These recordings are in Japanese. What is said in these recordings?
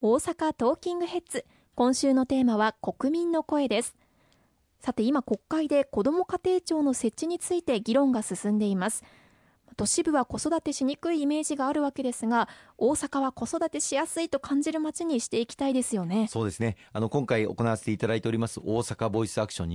大阪トーキングヘッズ。今週のテーマは国民の声です。さて今国会で子ども家庭庁の設置について議論が進んでいます。都市部は子育てしにくいイメージがあるわけですが大阪は子育てしやすいと感じる街にしていきたいですよね。そうですね。あの今回行わせていただいております大阪ボイスアクション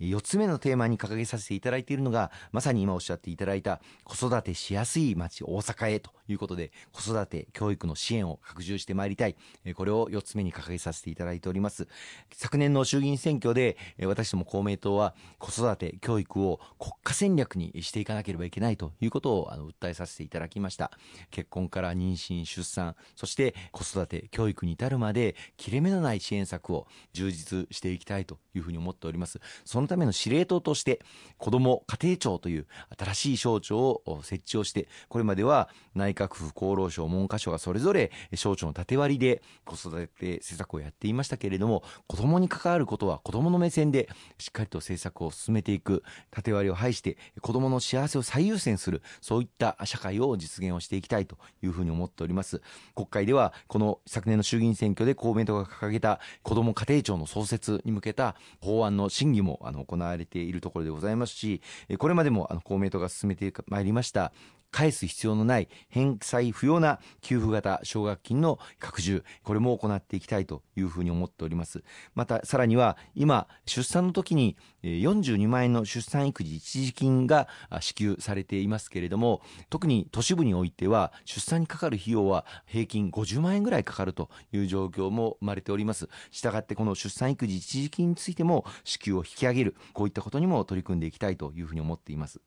20224つ目のテーマに掲げさせていただいているのがまさに今おっしゃっていただいた子育てしやすい街大阪へということで子育て教育の支援を拡充してまいりたい。これを4つ目に掲げさせていただいております。昨年の衆議院選挙で私ども公明党は子育て教育を国家戦略にしていかなければいけない。とということをあの訴えさせていただきました。結婚から妊娠出産そして子育て教育に至るまで切れ目のない支援策を充実していきたいというふうに思っております。そのための司令塔として子ども家庭庁という新しい省庁を設置をしてこれまでは内閣府厚労省文科省がそれぞれ省庁の縦割りで子育て施策をやっていましたけれども子どもに関わることは子どもの目線でしっかりと政策を進めていく縦割りを排して子どもの幸せを最優先するそういった社会を実現をしていきたいというふうに思っております。国会ではこの昨年の衆議院選挙で公明党が掲げた子ども家庭庁の創設に向けた法案の審議もあの行われているところでございますしこれまでもあの公明党が進めてまいりました。返す必要のない返済不要な給付型奨学金の拡充これも行っていきたいというふうに思っております。またさらには今出産の時に42万円の出産育児一時金が支給されてていますけれども特に都市部においては出産にかかる費用は平均50万円ぐらいかかるという状況も生まれております。したがってこの出産育児一時金についても支給を引き上げるこういったことにも取り組んでいきたいというふうに思っています。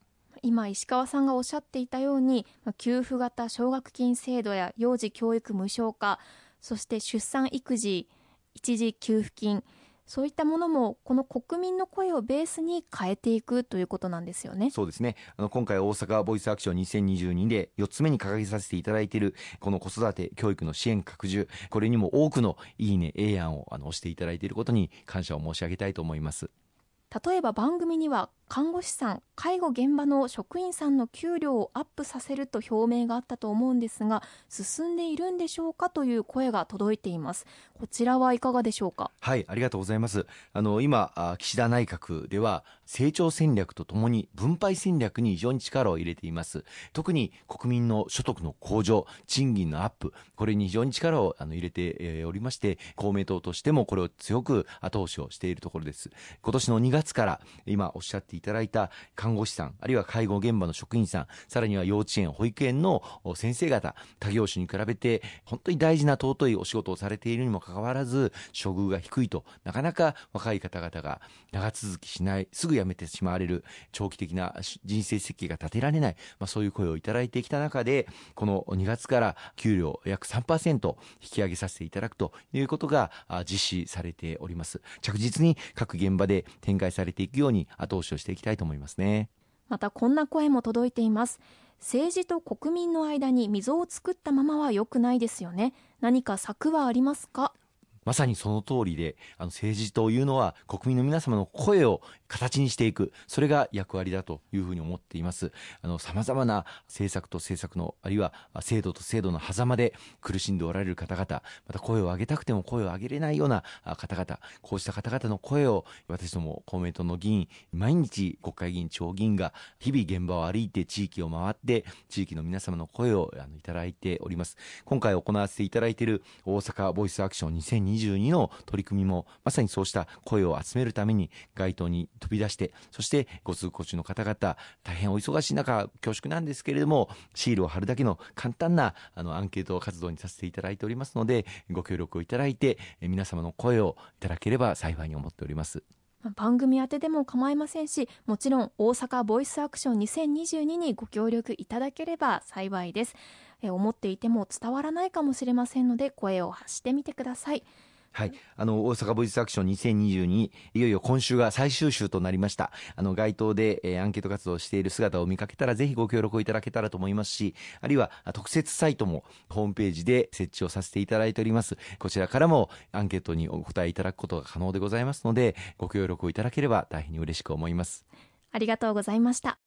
今石川さんがおっしゃっていたように給付型奨学金制度や幼児教育無償化そして出産育児一時給付金そういったものもこの国民の声をベースに変えていくということなんですよね。そうですね。あの今回大阪ボイスアクション2022で4つ目に掲げさせていただいているこの子育て教育の支援拡充、これにも多くのいいね、ええ案をあの押していただいていることに感謝を申し上げたいと思います。例えば番組には看護師さん介護現場の職員さんの給料をアップさせると表明があったと思うんですが進んでいるんでしょうかという声が届いています。こちらはいかがでしょうか？はいありがとうございます。あの今岸田内閣では成長戦略とともに分配戦略に非常に力を入れています。特に国民の所得の向上賃金のアップこれに非常に力をあの入れておりまして公明党としてもこれを強く後押しをしているところです。今年の2月から今おっしゃっていただいた看護師さんあるいは介護現場の職員さんさらには幼稚園保育園の先生方他業種に比べて本当に大事な尊いお仕事をされているにもかかわらず処遇が低いとなかなか若い方々が長続きしないすぐ辞めてしまわれる長期的な人生設計が立てられない、まあ、そういう声をいただいてきた中でこの2月から給料約3%引き上げさせていただくということが実施されております。着実に各現場で展開されていくように後押しをしていきたいと思いますね。またこんな声も届いています。政治と国民の間に溝を作ったままは良くないですよね。何か策はありますか？まさにその通りで、あの政治というのは国民の皆様の声を形にしていく、それが役割だというふうに思っています。あの、様々な政策と政策の、あるいは制度と制度の狭間で苦しんでおられる方々、また声を上げたくても声を上げれないような方々、こうした方々の声を私ども公明党の議員、毎日国会議員、町議員が日々現場を歩いて地域を回って、地域の皆様の声をあのいただいております。今回行わせていただいている大阪ボイスアクション2020 2022の取り組みもまさにそうした声を集めるために街頭に飛び出してそしてご通行中の方々大変お忙しい中恐縮なんですけれどもシールを貼るだけの簡単なあのアンケート活動にさせていただいておりますのでご協力をいただいて皆様の声をいただければ幸いに思っております。番組宛てでも構いませんしもちろん大阪ボイスアクション2022にご協力いただければ幸いです。思っていても伝わらないかもしれませんので声を発してみてください。はい。あの、大阪ボイスアクション2022、いよいよ今週が最終週となりました。あの、街頭で、えー、アンケート活動している姿を見かけたら、ぜひご協力をいただけたらと思いますし、あるいは特設サイトもホームページで設置をさせていただいております。こちらからもアンケートにお答えいただくことが可能でございますので、ご協力をいただければ大変に嬉しく思います。ありがとうございました。